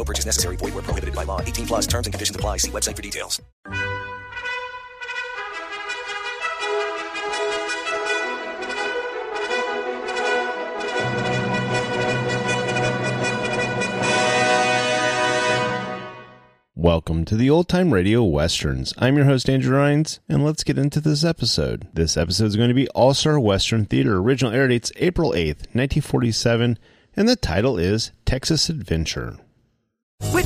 No purchase necessary. Void where prohibited by law. 18 plus terms and conditions apply. See website for details. Welcome to the Old Time Radio Westerns. I'm your host, Andrew Rhynes, and let's get into this episode. This episode is going to be All Star Western Theater. Original air dates April 8th, 1947, and the title is Texas Adventure.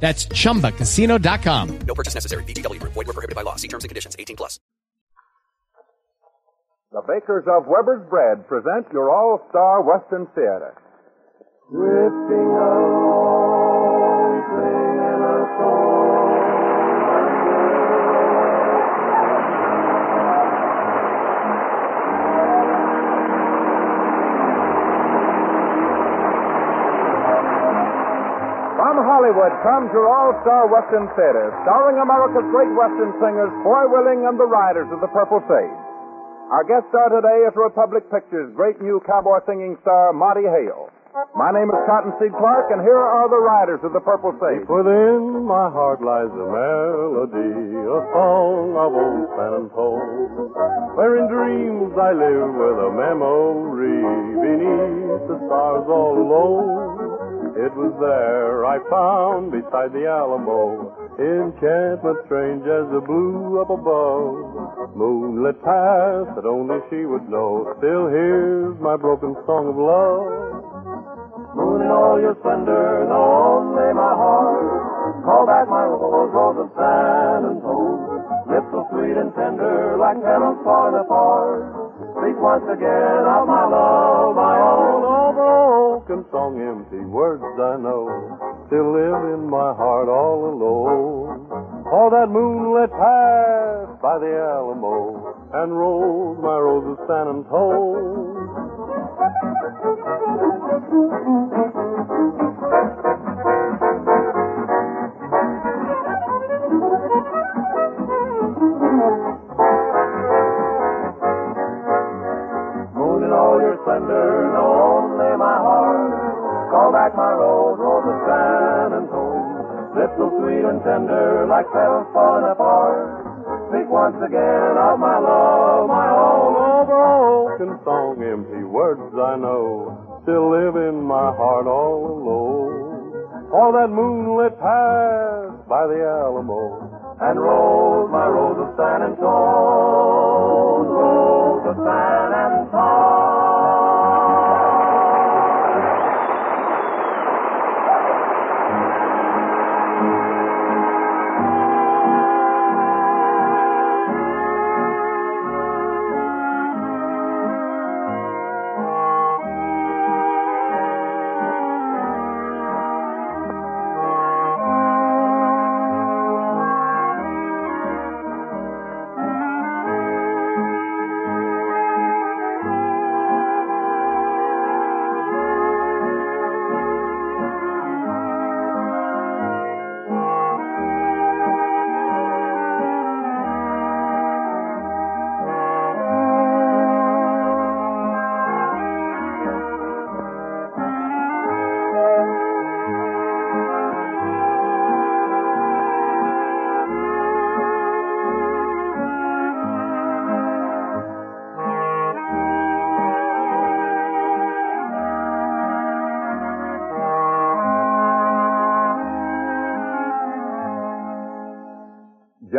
That's chumbacasino.com. No purchase necessary. VGW Group. Void where prohibited by law. See terms and conditions. 18 plus. The bakers of Weber's Bread present your all-star Western Theater. Drifting along, Hollywood comes your all-star Western Theater, starring America's great Western singers, Foy Willing and the Riders of the Purple Sage. Our guest star today is Republic Pictures' great new cowboy singing star, Monty Hale. My name is Cottonseed Clark, and here are the Riders of the Purple Sage. Within my heart lies a melody, a song of old San Antone, where in dreams I live with a memory beneath the stars all alone. It was there I found beside the Alamo enchantment strange as the blue up above. Moonlit path that only she would know. Still hears my broken song of love. Moon in all your splendor, know only my heart. Call back my rose, rose of San Antone. Lips so sweet and tender, like petals falling apart. Speak once again of my love, my own. Oh, Broken song, empty words I know. Still live in my heart all alone. All that moonlit path by the Alamo and rose my rose of San Antone. Splendor, only my heart. Back my rose, rose of San Antone. Lips so sweet and tender, like petals falling apart. Speak once again of my love, my own. Broken song, empty words I know. Still live in my heart all alone. All that moonlit path by the Alamo. And rose, my rose of San Antone. Rose of San Antone.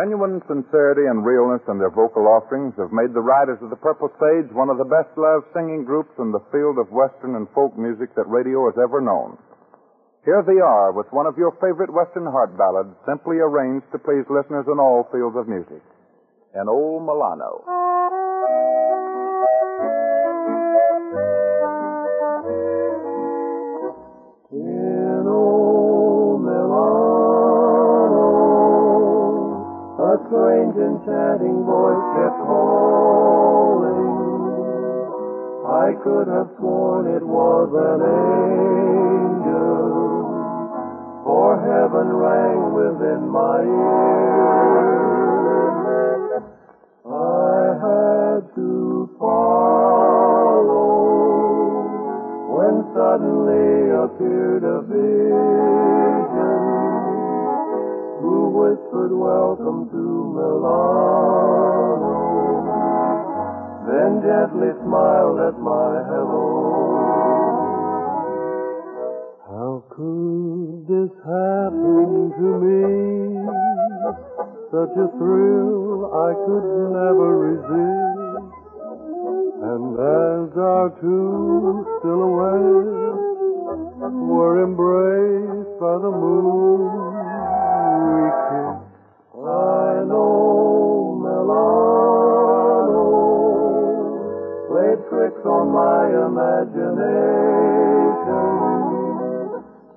Genuine sincerity and realness in their vocal offerings have made the Riders of the Purple Sage one of the best loved singing groups in the field of Western and folk music that radio has ever known. Here they are with one of your favorite Western heart ballads, simply arranged to please listeners in all fields of music. An Old Milano. Strange enchanting voice kept calling. I could have sworn it was an angel, for heaven rang within my ears. I had to follow when suddenly appeared a vision whispered, Welcome to Milano, then gently smiled at my hello. How could this happen to me? Such a thrill I could never resist. And as our two still silhouettes were embraced by the moon. Know Milano played tricks on my imagination.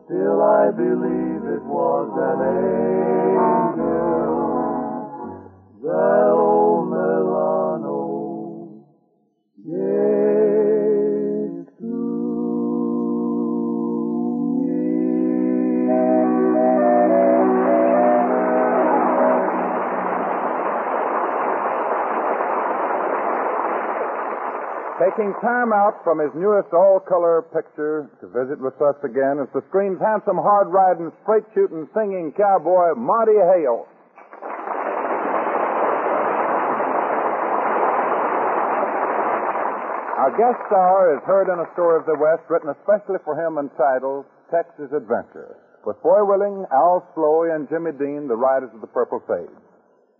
Still, I believe it was an angel. Taking time out from his newest all-color picture to visit with us again is the screen's handsome, hard-riding, straight-shooting, singing cowboy, Monty Hale. Our guest star is heard in a story of the West written especially for him entitled Texas Adventure, with Foy Willing, Al Sloey, and Jimmy Dean, the riders of the Purple Sage.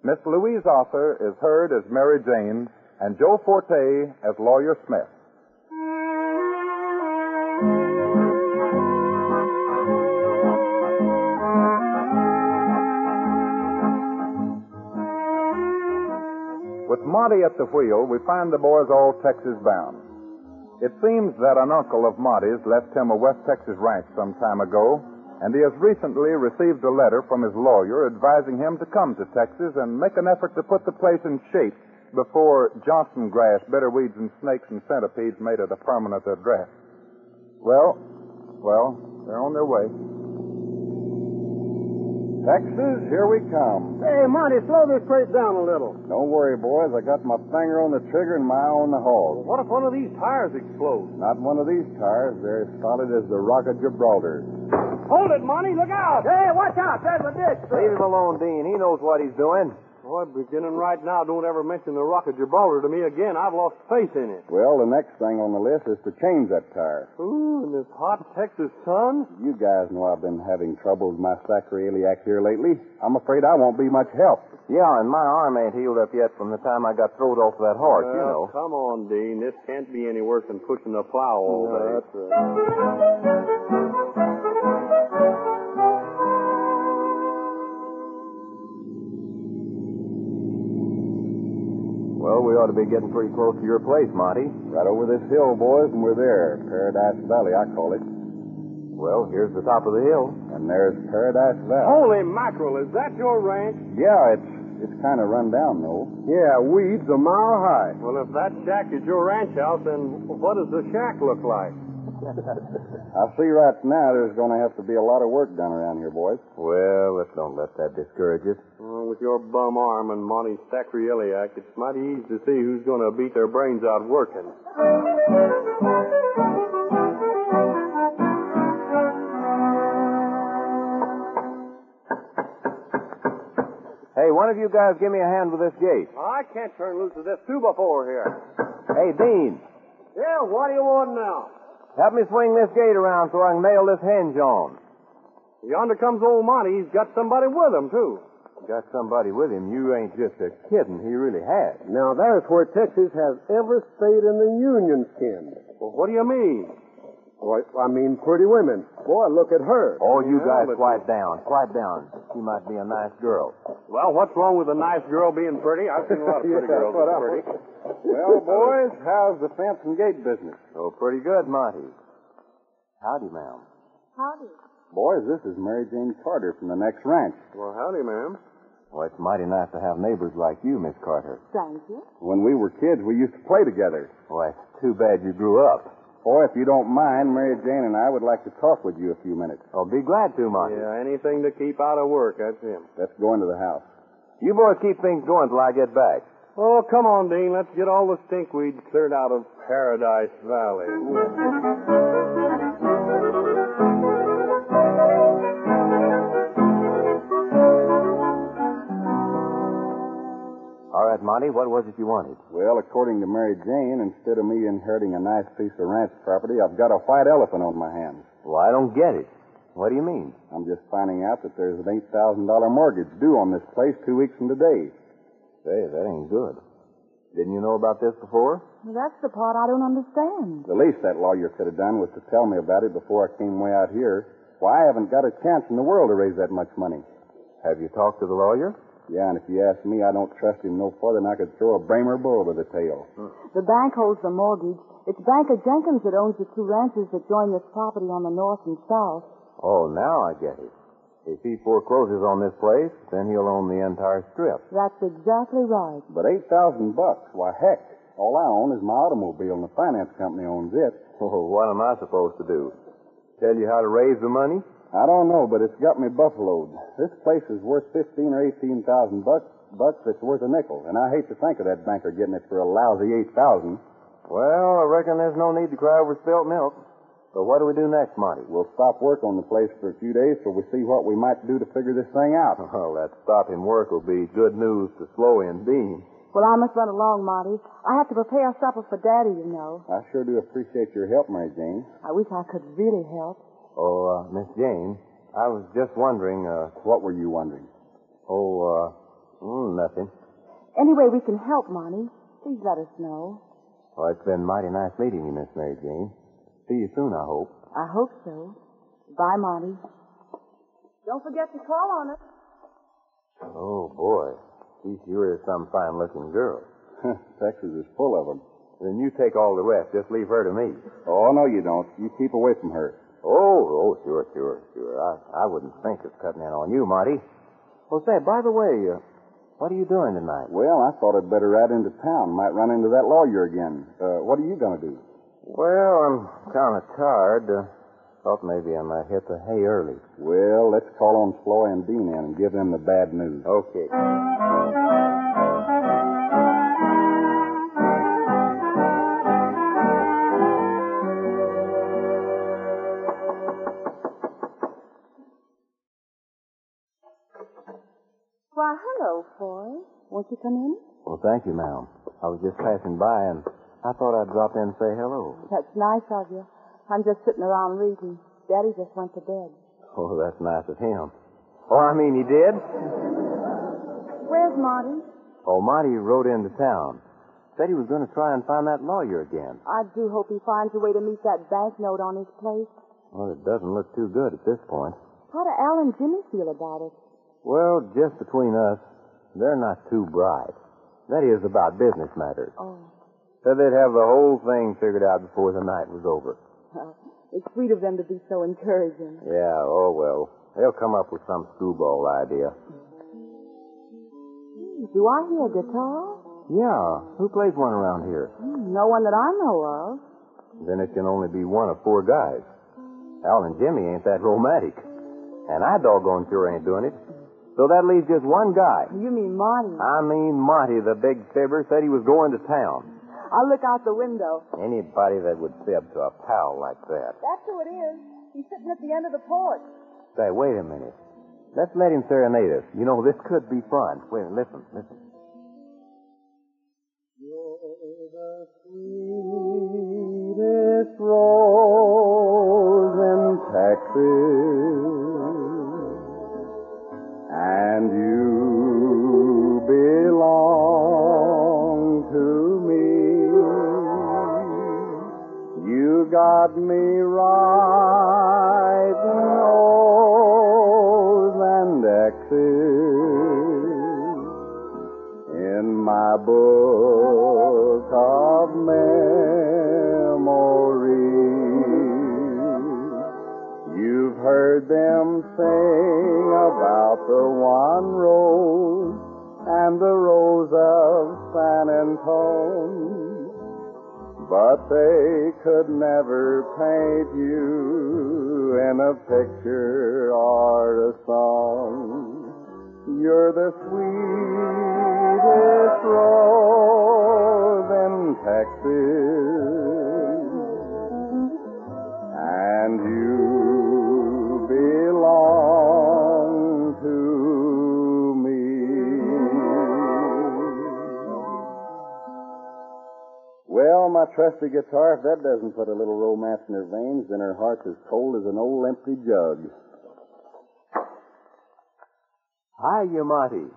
Miss Louise Arthur is heard as Mary Jane, and Joe Forte as Lawyer Smith. With Marty at the wheel, we find the boys all Texas bound. It seems that an uncle of Marty's left him a West Texas ranch some time ago, and he has recently received a letter from his lawyer advising him to come to Texas and make an effort to put the place in shape before Johnson grass, bitter weeds, and snakes and centipedes made it a permanent address. Well, well, they're on their way. Texas, here we come. Hey, Monty, slow this crate down a little. Don't worry, boys. I got my finger on the trigger and my eye on the hog. What if one of these tires explodes? Not one of these tires. They're as solid as the Rock of Gibraltar. Hold it, Monty. Look out. Hey, watch out. There's a ditch. Leave him alone, Dean. He knows what he's doing. Boy, beginning right now, don't ever mention the Rock of Gibraltar to me again. I've lost faith in it. Well, the next thing on the list is to change that tire. Ooh, in this hot Texas sun? You guys know I've been having trouble with my sacroiliac here lately. I'm afraid I won't be much help. Yeah, and my arm ain't healed up yet from the time I got throwed off that horse, you know. Come on, Dean. This can't be any worse than pushing a plow all No, day. that's right. Ought to be getting pretty close to your place, Monty. Right over this hill, boys, and we're there. Paradise Valley, I call it. Well, here's the top of the hill. And there's Paradise Valley. Holy mackerel, is that your ranch? Yeah, it's it's kind of run down, though. Yeah, weeds a mile high. Well, if that shack is your ranch house, then what does the shack look like? I see right now there's going to have to be a lot of work done around here, boys. Well, let's don't let that discourage us. Well, with your bum arm and Monty's sacroiliac, it's mighty easy to see who's going to beat their brains out working. Hey, one of you guys give me a hand with this gate. I can't turn loose of this two before here. Hey, Dean, Yeah, what do you want now? Help me swing this gate around so I can nail this hinge on. Yonder comes old Monty. He's got somebody with him, too. got somebody with him, you ain't just a kidding. He really has. Now, that's where Texas has ever stayed in the Union skin. Well, what do you mean? Oh, Boy, I mean, pretty women. Boy, look at her. Oh, you Yeah, guys but- quiet down. Quiet down. She might be a nice girl. Well, what's wrong with a nice girl being pretty? I've seen a lot of pretty Yeah, girls but that I- are pretty. Well, boys, how's the fence and gate business? Oh, pretty good, Monty. Howdy, ma'am. Howdy. Boys, this is Mary Jane Carter from the next ranch. Well, howdy, ma'am. Well, it's mighty nice to have neighbors like you, Miss Carter. Thank you. When we were kids, we used to play together. Well, it's too bad you grew up. Boy, if you don't mind, Mary Jane and I would like to talk with you a few minutes. I'll be glad to, Monty. Yeah, anything to keep out of work, that's him. Let's go into the house. You boys keep things going till I get back. Oh, come on, Dean. Let's get all the stinkweed cleared out of Paradise Valley. Monty, what was it you wanted? Well, according to Mary Jane, instead of me inheriting a nice piece of ranch property, I've got a white elephant on my hands. Well, I don't get it. What do you mean? I'm just finding out that there's an $8,000 mortgage due on this place two weeks from today. Say, that ain't good. Didn't you know about this before? Well, that's the part I don't understand. The least that lawyer could have done was to tell me about it before I came way out here. Why, I haven't got a chance in the world to raise that much money. Have you talked to the lawyer? Yeah, and if you ask me, I don't trust him no further than I could throw a Brahma bull over the tail. The bank holds the mortgage. It's Banker Jenkins that owns the two ranches that join this property on the north and south. Oh, now I get it. If he forecloses on this place, then he'll own the entire strip. That's exactly right. But eight thousand bucks, why heck, all I own is my automobile and the finance company owns it. Oh, what am I supposed to do? Tell you how to raise the money? I don't know, but it's got me buffaloed. This place is worth fifteen or eighteen thousand bucks. Bucks that's worth a nickel, and I hate to think of that banker getting it for a lousy eight thousand. Well, I reckon there's no need to cry over spilt milk. But what do we do next, Monty? We'll stop work on the place for a few days till we see what we might do to figure this thing out. Well, that stopping work will be good news to Sloey and Dean. Well, I must run along, Monty. I have to prepare supper for Daddy, you know. I sure do appreciate your help, Mary Jane. I wish I could really help. Oh, uh, Miss Jane, I was just wondering, uh, What were you wondering? oh, uh, mm, nothing. Any way we can help, Monty, please let us know. Well, it's been mighty nice meeting you, Miss Mary Jane. See you soon, I hope. I hope so. Bye, Monty. Don't forget to call on us. Oh, boy. She sure is some fine-looking girl. Texas is full of them. Then you take all the rest. Just leave her to me. Oh, no, you don't. You keep away from her. Oh, oh, sure, sure, sure. I, I wouldn't think of cutting in on you, Marty. Well, say, by the way, uh, what are you doing tonight? Well, I thought I'd better ride into town. Might run into that lawyer again. Uh, what are you going to do? Well, I'm kind of tired. Uh, thought maybe I might hit the hay early. Well, let's call on Floy and Dean in and give them the bad news. Okay. Won't you come in? Well, thank you, ma'am. I was just passing by, and I thought I'd drop in and say hello. That's nice of you. I'm just sitting around reading. Daddy just went to bed. Oh, that's nice of him. Oh, I mean, he did? Where's Marty? Oh, Monty rode into town. Said he was going to try and find that lawyer again. I do hope he finds a way to meet that banknote on his plate. Well, it doesn't look too good at this point. How do Al and Jimmy feel about it? Well, just between us, they're not too bright. That is, about business matters. Oh, Said they'd have the whole thing figured out before the night was over. well, it's sweet of them to be so encouraging. Yeah, oh well. They'll come up with some screwball idea. Do I hear a guitar? Yeah, who plays one around here? Hmm, No one that I know of. Then it can only be one of four guys. Al and Jimmy ain't that romantic. And I doggone sure ain't doing it. So that leaves just one guy. You mean Marty? I mean, Monty, the big fibber, said he was going to town. I'll look out the window. Anybody that would fib to a pal like that. That's who it is. He's sitting at the end of the porch. Say, wait a minute. Let's let him serenade us. You know, this could be fun. Wait, listen, listen. sweetest rose in Texas, got me writing O's and X's in my book of memories. You've heard them sing about the one rose and the rose of San Antone. But they could never paint you in a picture or a song. You're the sweetest rose in Texas, and Well, my trusty guitar, if that doesn't put a little romance in her veins, then her heart's as cold as an old empty jug. Hi, you Monty.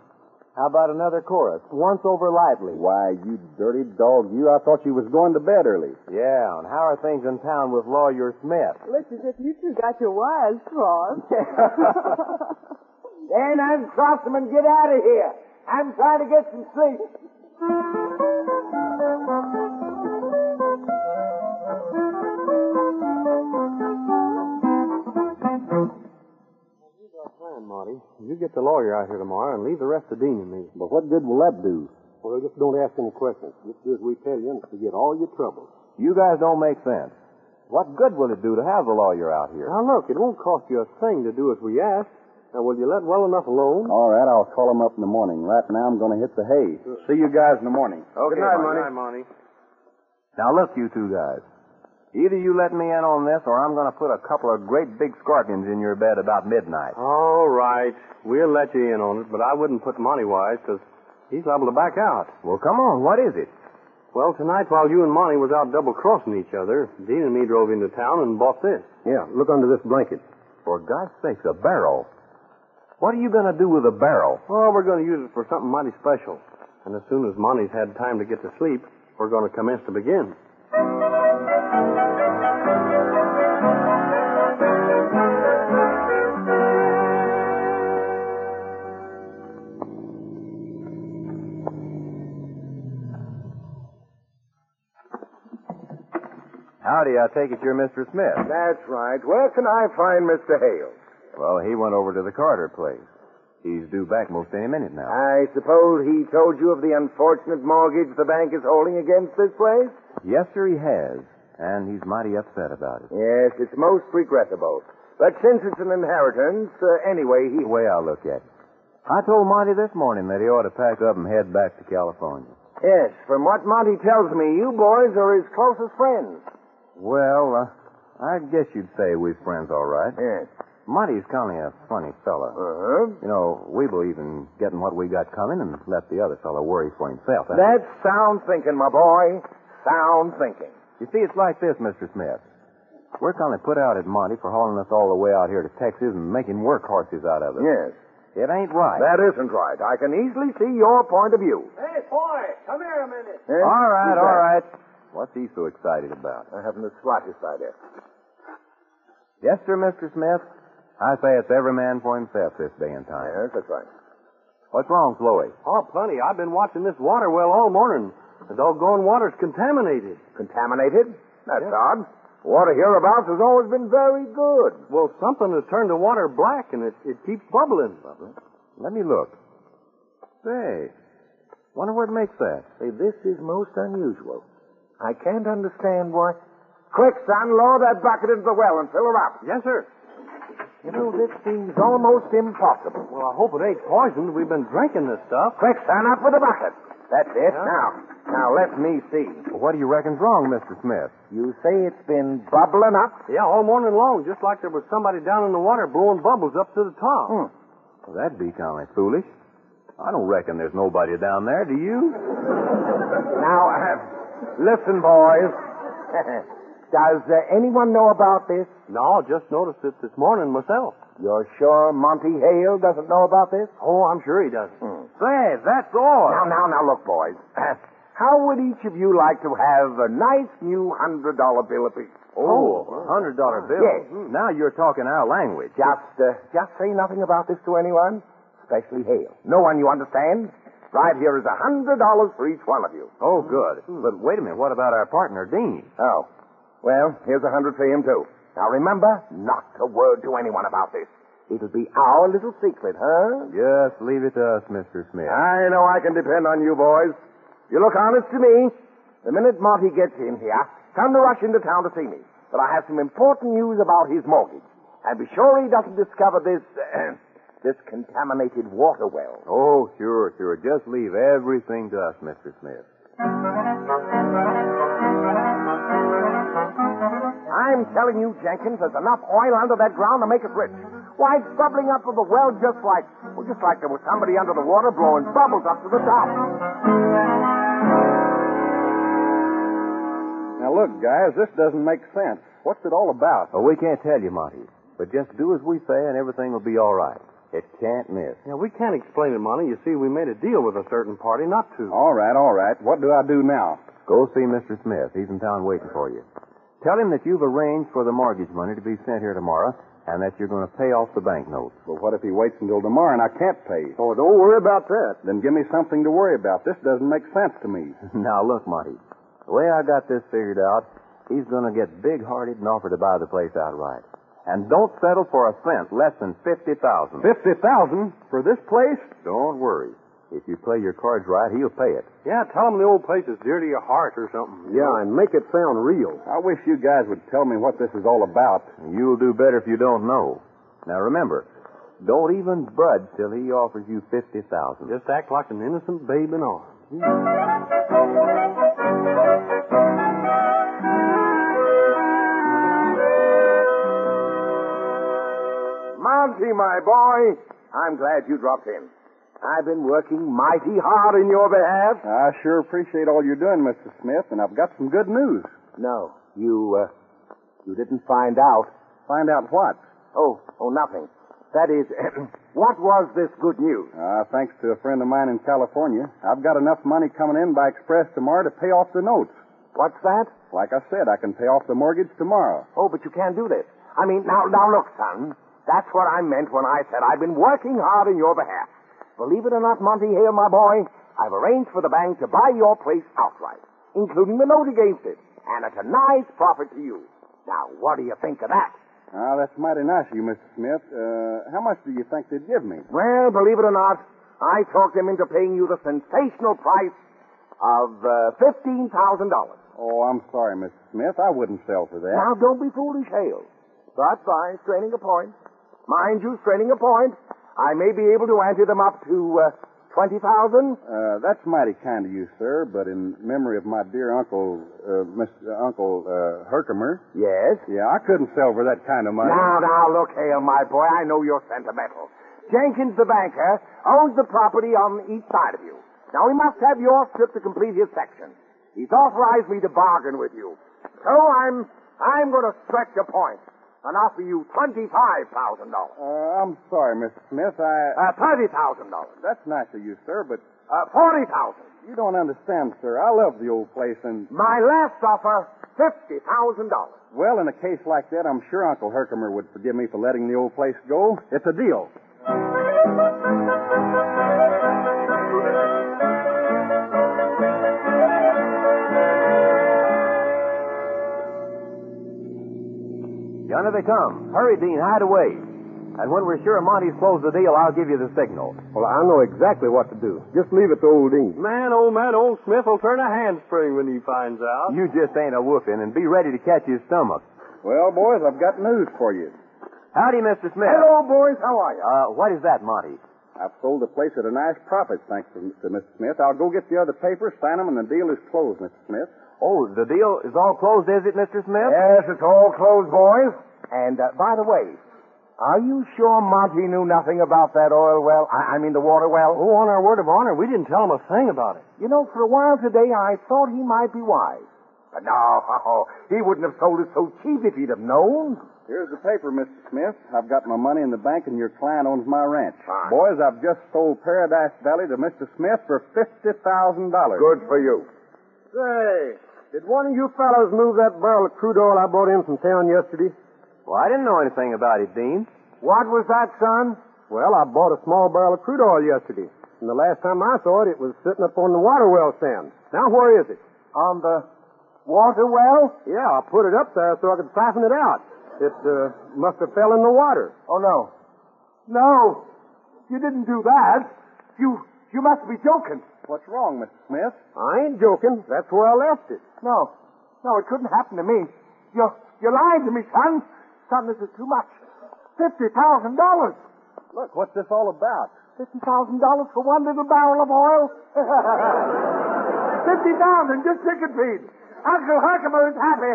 How about another chorus? Once over lively. Why, you dirty dog, you. I thought you was going to bed early. Yeah, and how are things in town with Lawyer Smith? Looks as if you two got your wires crossed. Dan, uncross them and get out of here. I'm trying to get some sleep. Plan, You get the lawyer out here tomorrow and leave the rest to Dean and me. But what good will that do? Well, just don't ask any questions. Just do as we tell you and forget all your troubles. You guys don't make sense. What good will it do to have the lawyer out here? Now, look, it won't cost you a thing to do as we ask. Now, will you let well enough alone? All right, I'll call him up in the morning. Right now, I'm going to hit the hay. See you guys in the morning. Good night, Monty. Good night, Monty. Now, look, you two guys. Either you let me in on this, or I'm going to put a couple of great big scorpions in your bed about midnight. All right. We'll let you in on it, but I wouldn't put Monty wise, because he's liable to back out. Well, come on. What is it? Well, tonight, while you and Monty was out double-crossing each other, Dean and me drove into town and bought this. Yeah, look under this blanket. For God's sakes, a barrel. What are you going to do with a barrel? Oh, we're going to use it for something mighty special. And as soon as Monty's had time to get to sleep, we're going to commence to begin. Howdy, I take it you're Mr. Smith. That's right. Where can I find Mr. Hale? Well, he went over to the Carter place. He's due back most any minute now. I suppose he told you of the unfortunate mortgage the bank is holding against this place? Yes, sir, he has. And he's mighty upset about it. Yes, it's most regrettable. But since it's an inheritance, uh, anyway, he. The way I look at it. I told Monty this morning that he ought to pack up and head back to California. Yes, from what Monty tells me, you boys are his closest friends. Well, uh, I guess you'd say we're friends, all right. Yes. Monty's kind of a funny fella. Uh-huh. You know, we believe in getting what we got coming and let the other fellow worry for himself. That's sound thinking, my boy. Sound thinking. You see, it's like this, Mr. Smith. We're kind of put out at Monty for hauling us all the way out here to Texas and making workhorses out of us. Yes. It ain't right. That isn't right. I can easily see your point of view. Hey, boy, come here a minute. All right, Who's all that? right. What's he so excited about? I haven't the slightest idea. Yes, sir, Mr. Smith. I say it's every man for himself this day and time. Yes, that's right. What's wrong, Chloe? Oh, plenty. I've been watching this water well all morning. The doggone water's contaminated. Contaminated? That's odd. Water hereabouts has always been very good. Well, something has turned the water black, and it, it keeps bubbling. Bubbling? Let me look. Say, wonder what makes that. Say, this is most unusual. I can't understand why. Quick, son, lower that bucket into the well and fill her up. Yes, sir. You know, this seems almost impossible. Well, I hope it ain't poisoned. We've been drinking this stuff. Quick, son, up with the bucket. That's it. Now, now let me see. Well, what do you reckon's wrong, Mr. Smith? You say it's been bubbling up? Yeah, all morning long, just like there was somebody down in the water blowing bubbles up to the top. Hmm. Well, that'd be kind of foolish. I don't reckon there's nobody down there, do you? Now, uh, listen, boys. Does uh, anyone know about this? No, just noticed it this morning myself. You're sure Monty Hale doesn't know about this? Oh, I'm sure he does. Hmm. Say, that's all. Now, now, now, look, boys. how would each of you like to have a nice new hundred dollar bill apiece? Oh, a hundred dollar bill. Yes. Now you're talking our language. Just, uh, just say nothing about this to anyone, especially Hale. No one, you understand? Right here is a hundred dollars for each one of you. Oh, good. But wait a minute. What about our partner, Dean? Oh. Well, here's a hundred for him, too. Now remember, not a word to anyone about this. It'll be our little secret, huh? Just leave it to us, Mr. Smith. I know I can depend on you boys. You look honest to me. The minute Monty gets in here, come to rush into town to see me. But I have some important news about his mortgage. And be sure he doesn't discover this, uh, this contaminated water well. Oh, sure, sure. Just leave everything to us, Mr. Smith. I'm telling you, Jenkins, there's enough oil under that ground to make us rich. Why, it's bubbling up from the well just like, well, just like there was somebody under the water blowing bubbles up to the top. Now look, guys, this doesn't make sense. What's it all about? Oh, we can't tell you, Monty. But just do as we say and everything will be all right. It can't miss. Yeah, we can't explain it, Monty. You see, we made a deal with a certain party not to. All right, all right. What do I do now? Go see Mr. Smith. He's in town waiting for you. Tell him that you've arranged for the mortgage money to be sent here tomorrow and that you're going to pay off the bank notes. Well, what if he waits until tomorrow and I can't pay? Oh, don't worry about that. Then give me something to worry about. This doesn't make sense to me. now, look, Monty. The way I got this figured out, he's going to get big-hearted and offer to buy the place outright. And don't settle for a cent less than fifty thousand. Fifty thousand for this place? Don't worry. If you play your cards right, he'll pay it. Yeah, tell him the old place is dear to your heart or something. Yeah, and make it sound real. I wish you guys would tell me what this is all about. You'll do better if you don't know. Now remember, don't even budge till he offers you fifty thousand. Just act like an innocent babe in arms. Monty, my boy, I'm glad you dropped in. I've been working mighty hard in your behalf. I sure appreciate all you're doing, Mr. Smith, and I've got some good news. No, you, uh, you didn't find out. Find out what? Oh, oh, nothing. That is, what was this good news? Uh, thanks to a friend of mine in California, I've got enough money coming in by express tomorrow to pay off the notes. What's that? Like I said, I can pay off the mortgage tomorrow. Oh, but you can't do this. I mean, now, now look, son. That's what I meant when I said I've been working hard in your behalf. Believe it or not, Monty Hale, my boy, I've arranged for the bank to buy your place outright, including the note against it, and at a nice profit to you. Now, what do you think of that? Ah, that's mighty nice of you, Mr. Smith. Uh, how much do you think they'd give me? Well, believe it or not, I talked them into paying you the sensational price of uh, $15,000. Oh, I'm sorry, Mr. Smith. I wouldn't sell for that. Now, don't be foolish, Hale. But by straining a point, mind you, straining a point, I may be able to ante them up to uh, 20000 Uh, that's mighty kind of you, sir, but in memory of my dear uncle, uh, Mr. Uncle uh, Herkimer. Yes? Yeah, I couldn't sell for that kind of money. Now, now, look, Hale, my boy, I know you're sentimental. Jenkins, the banker, owns the property on each side of you. Now, he must have your strip to complete his section. He's authorized me to bargain with you. So I'm, I'm going to stretch a point and offer you $25,000. Uh, I'm sorry, Mr. Smith. I. Uh, $30,000. That's nice of you, sir, but Uh, 40000 you don't understand, sir. I love the old place, and My last offer, $50,000. well, in a case like that, I'm sure Uncle Herkimer would forgive me for letting the old place go. It's a deal. Yonder they come. Hurry, Dean, hide away. And when we're sure Monty's closed the deal, I'll give you the signal. Well, I know exactly what to do. Just leave it to old Dean. Man, old man, old Smith will turn a handspring when he finds out. You just ain't a whooping, and be ready to catch his stomach. Well, boys, I've got news for you. Howdy, Mr. Smith. Hello, boys. How are you? Uh, what is that, Monty? I've sold the place at a nice profit, thanks to, to Mr. Smith. I'll go get the other papers, sign them, and the deal is closed, Mr. Smith. Oh, the deal is all closed, is it, Mr. Smith? Yes, it's all closed, boys. And, uh, by the way, are you sure Monty knew nothing about that oil well? I, I mean, the water well? Oh, on our word of honor, we didn't tell him a thing about it. You know, for a while today, I thought he might be wise. But no, he wouldn't have sold it so cheap if he'd have known. Here's the paper, Mr. Smith. I've got my money in the bank, and your client owns my ranch. Fine. Boys, I've just sold Paradise Valley to Mr. Smith for $50,000. Good for you. Say, did one of you fellows move that barrel of crude oil I brought in from town yesterday? Well, I didn't know anything about it, Dean. What was that, son? Well, I bought a small barrel of crude oil yesterday. And the last time I saw it, it was sitting up on the water well stand. Now, where is it? On the water well? Yeah, I put it up there so I could siphon it out. It uh, must have fell in the water. Oh, no. No. You didn't do that. You you must be joking. What's wrong, Mr. Smith? I ain't joking. That's where I left it. No. No, it couldn't happen to me. You're, you're lying to me, son. Son, this is too much. $50,000. Look, what's this all about? $50,000 for one little barrel of oil? 50000 just chicken feed. Uncle Herkimer's happy.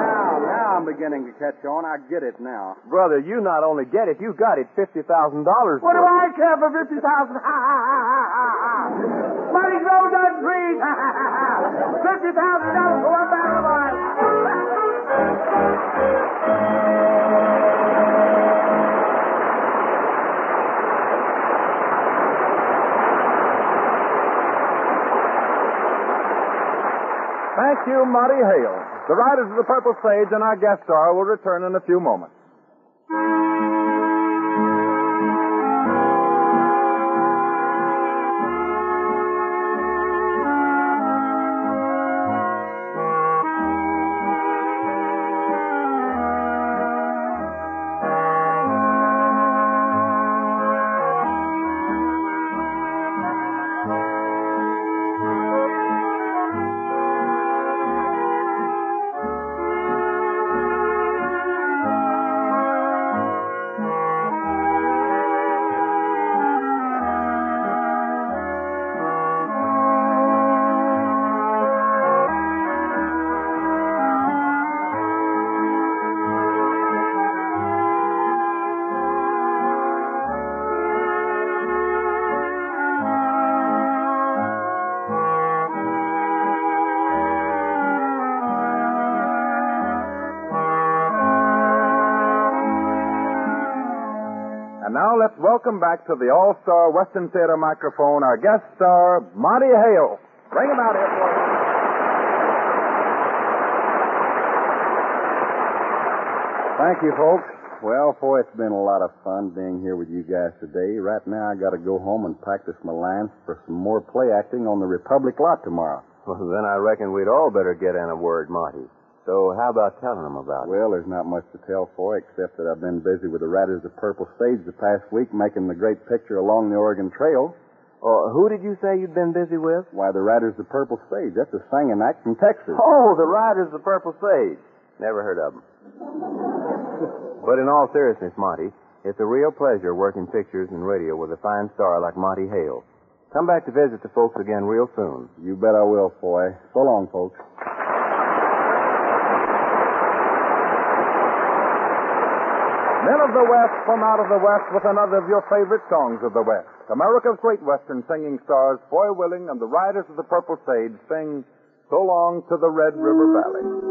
now, now I'm beginning to catch on. I get it now. Brother, you not only get it, you got it $50,000 What do I care for 50000 Money grows on trees. $50,000 for one Thank you, Monty Hale. The Riders of the Purple Sage and our guest star will return in a few moments. Let's welcome back to the All-Star Western Theater microphone our guest star, Monty Hale. Bring him out here for us. Thank you, folks. Well, boy, it's been a lot of fun being here with you guys today. Right now, I got to go home and practice my lines for some more play acting on the Republic lot tomorrow. Well, then I reckon we'd all better get in a word, Marty. So how about telling them about it? Well, there's not much to tell for, except that I've been busy with the Riders of Purple Sage the past week making the great picture along the Oregon Trail. Oh, who did you say you'd been busy with? Why, the Riders of Purple Sage. That's a singing act from Texas. Oh, the Riders of the Purple Sage. Never heard of them. but in all seriousness, Monty, it's a real pleasure working pictures and radio with a fine star like Monty Hale. Come back to visit the folks again real soon. You bet I will, Foy. So long, folks. Men of the West from out of the West with another of your favorite songs of the West. America's great Western singing stars, Foy Willing and the Riders of the Purple Sage sing So Long to the Red River Valley.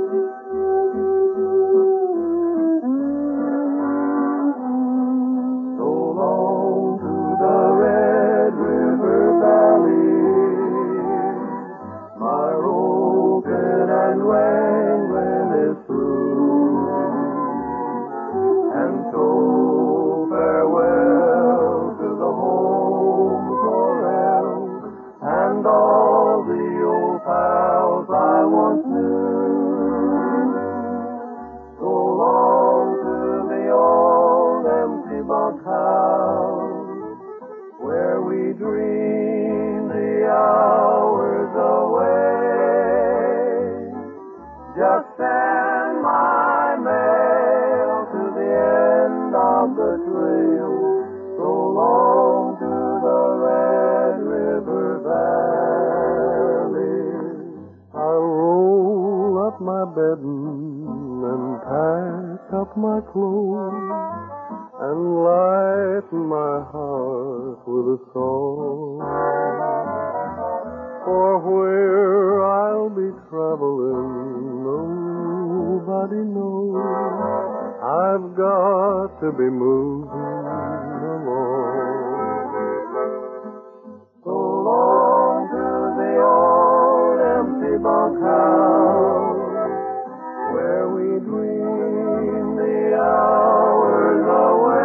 The hours away.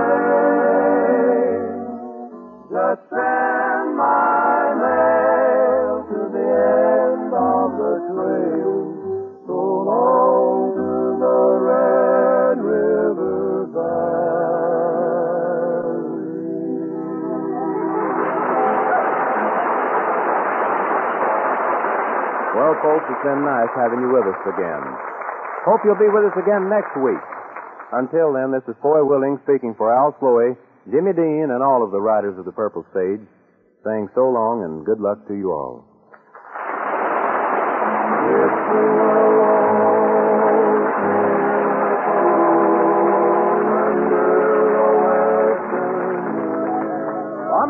Just send my mail to the end of the trail. So long to the Red River Well, folks, it's been nice having you with us again. Hope you'll be with us again next week. Until then, this is Foy Willing speaking for Al Sloey, Jimmy Dean, and all of the riders of the Purple Sage, saying so long and good luck to you all.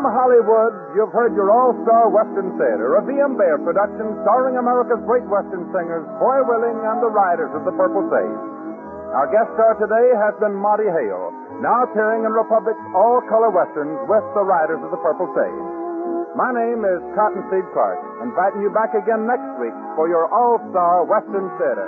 Hollywood, you've heard your all-star Western Theater, a V.M. Bear production starring America's great Western singers, Foy Willing and the Riders of the Purple Sage. Our guest star today has been Monty Hale, now appearing in Republic's all-color westerns with the Riders of the Purple Sage. My name is Cottonseed Clark, inviting you back again next week for your all-star Western Theater.